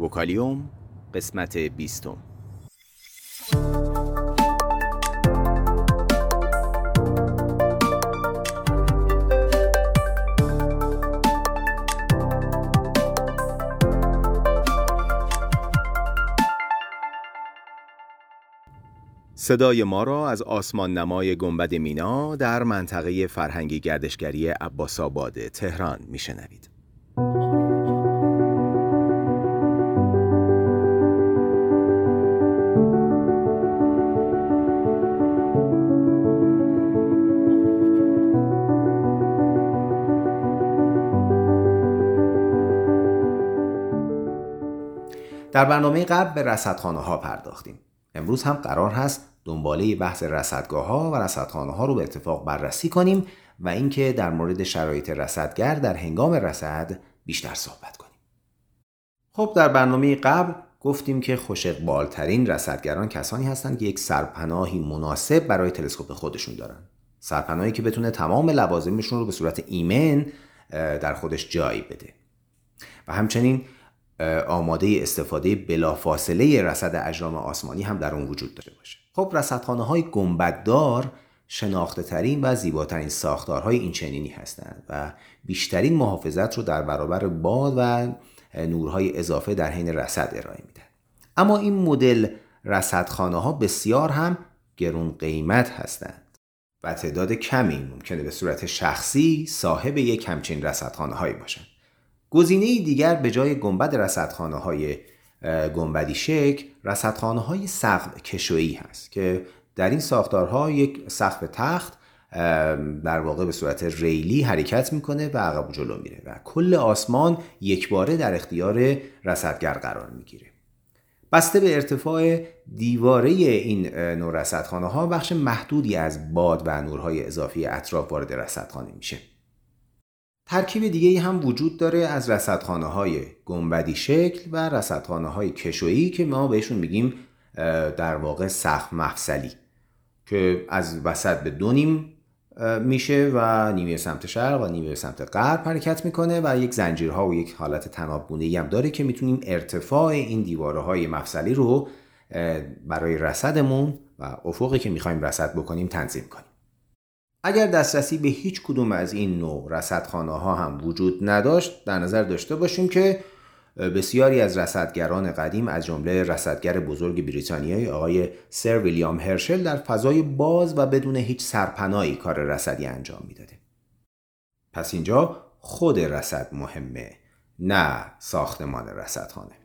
وکالیوم قسمت بیستم صدای ما را از آسمان نمای گنبد مینا در منطقه فرهنگی گردشگری عباس آباد تهران میشنوید. در برنامه قبل به رصدخانه ها پرداختیم. امروز هم قرار هست دنباله بحث رصدگاه ها و رصدخانه ها رو به اتفاق بررسی کنیم و اینکه در مورد شرایط رصدگر در هنگام رصد بیشتر صحبت کنیم. خب در برنامه قبل گفتیم که خوش اقبالترین رصدگران کسانی هستند که یک سرپناهی مناسب برای تلسکوپ خودشون دارن. سرپناهی که بتونه تمام لوازمشون رو به صورت ایمن در خودش جایی بده. و همچنین آماده استفاده بلافاصله رصد اجرام آسمانی هم در اون وجود داشته باشه. خب رصدخانه های گنبددار شناخته ترین و زیباترین ساختارهای این چنینی هستند و بیشترین محافظت رو در برابر باد و نورهای اضافه در حین رصد ارائه میدن. اما این مدل رصدخانه ها بسیار هم گرون قیمت هستند و تعداد کمی ممکنه به صورت شخصی صاحب یک همچین رصدخانه هایی باشند گزینه دیگر به جای گنبد رصدخانه های گنبدی شکل رصدخانه های سقف کشویی هست که در این ساختارها یک سقف تخت در واقع به صورت ریلی حرکت می‌کنه و عقب و جلو میره و کل آسمان یک باره در اختیار رصدگر قرار می‌گیره. بسته به ارتفاع دیواره این نوع رصدخانه ها بخش محدودی از باد و نورهای اضافی اطراف وارد رصدخانه میشه. ترکیب دیگه هم وجود داره از رصدخانه های گنبدی شکل و رصدخانه های کشویی که ما بهشون میگیم در واقع سخت مفصلی که از وسط به دو نیم میشه و نیمه سمت شرق و نیمه سمت غرب حرکت می‌کنه و یک زنجیرها و یک حالت تناب هم داره که می‌تونیم ارتفاع این دیواره های مفصلی رو برای رصدمون و افقی که می‌خوایم رصد بکنیم تنظیم کنیم. اگر دسترسی به هیچ کدوم از این نوع رصدخانه ها هم وجود نداشت در نظر داشته باشیم که بسیاری از رصدگران قدیم از جمله رصدگر بزرگ بریتانیایی آقای سر ویلیام هرشل در فضای باز و بدون هیچ سرپناهی کار رصدی انجام می‌داده. پس اینجا خود رصد مهمه نه ساختمان رصدخانه.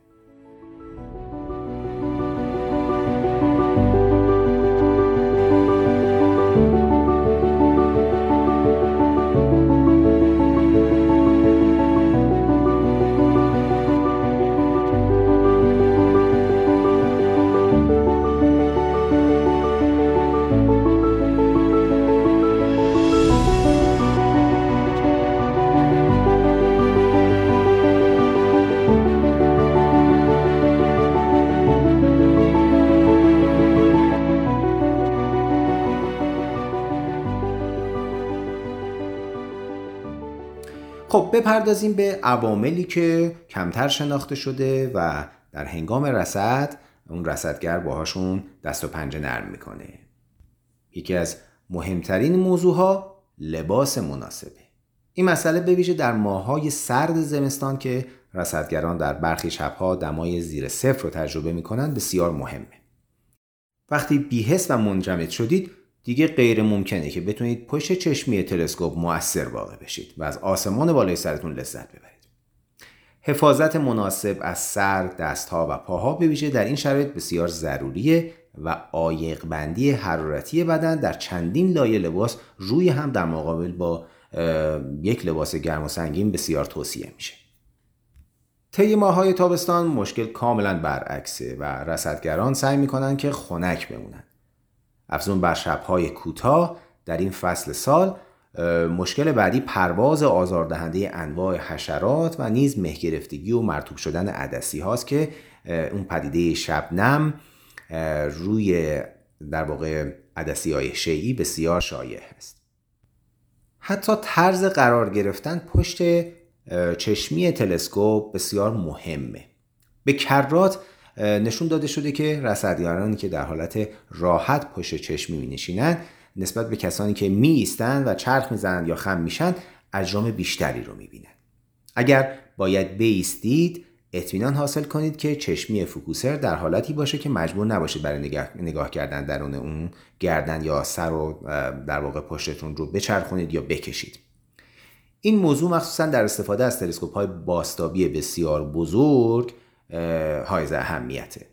خب بپردازیم به عواملی که کمتر شناخته شده و در هنگام رسد اون رصدگر باهاشون دست و پنجه نرم می‌کنه. یکی از مهمترین موضوع ها لباس مناسبه. این مسئله به در ماهای سرد زمستان که رصدگران در برخی شبها دمای زیر صفر رو تجربه می‌کنن بسیار مهمه. وقتی بیهس و منجمد شدید دیگه غیر ممکنه که بتونید پشت چشمی تلسکوپ مؤثر واقع بشید و از آسمان بالای سرتون لذت ببرید. حفاظت مناسب از سر، دستها و پاها به ویژه در این شرایط بسیار ضروریه و عایق بندی حرارتی بدن در چندین لایه لباس روی هم در مقابل با یک لباس گرم و سنگین بسیار توصیه میشه. طی ماهای تابستان مشکل کاملا برعکسه و رصدگران سعی می‌کنن که خنک بمونن. افزون بر شبهای کوتاه در این فصل سال مشکل بعدی پرواز آزاردهنده انواع حشرات و نیز مهگرفتگی و مرتوب شدن عدسی هاست که اون پدیده شبنم روی در واقع عدسی های شیعی بسیار شایع است حتی طرز قرار گرفتن پشت چشمی تلسکوپ بسیار مهمه. به کرات نشون داده شده که رصدگرانی که در حالت راحت پشت چشمی می نشینن نسبت به کسانی که می ایستن و چرخ می‌زنند یا خم میشن اجرام بیشتری رو می بینن. اگر باید بیستید اطمینان حاصل کنید که چشمی فوکوسر در حالتی باشه که مجبور نباشید برای نگاه, نگاه کردن درون اون گردن یا سر و در واقع پشتتون رو بچرخونید یا بکشید این موضوع مخصوصا در استفاده از تلسکوپ های باستابی بسیار بزرگ های اهمیته.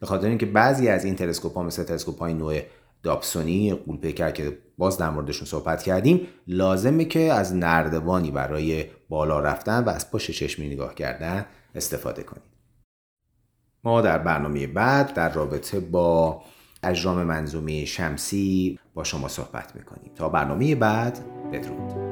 به خاطر اینکه بعضی از این تلسکوپ ها مثل تلسکوپ های نوع داپسونی قولپیکر که باز در موردشون صحبت کردیم لازمه که از نردبانی برای بالا رفتن و از پشت چشمی نگاه کردن استفاده کنید ما در برنامه بعد در رابطه با اجرام منظومه شمسی با شما صحبت می‌کنیم. تا برنامه بعد بدرود.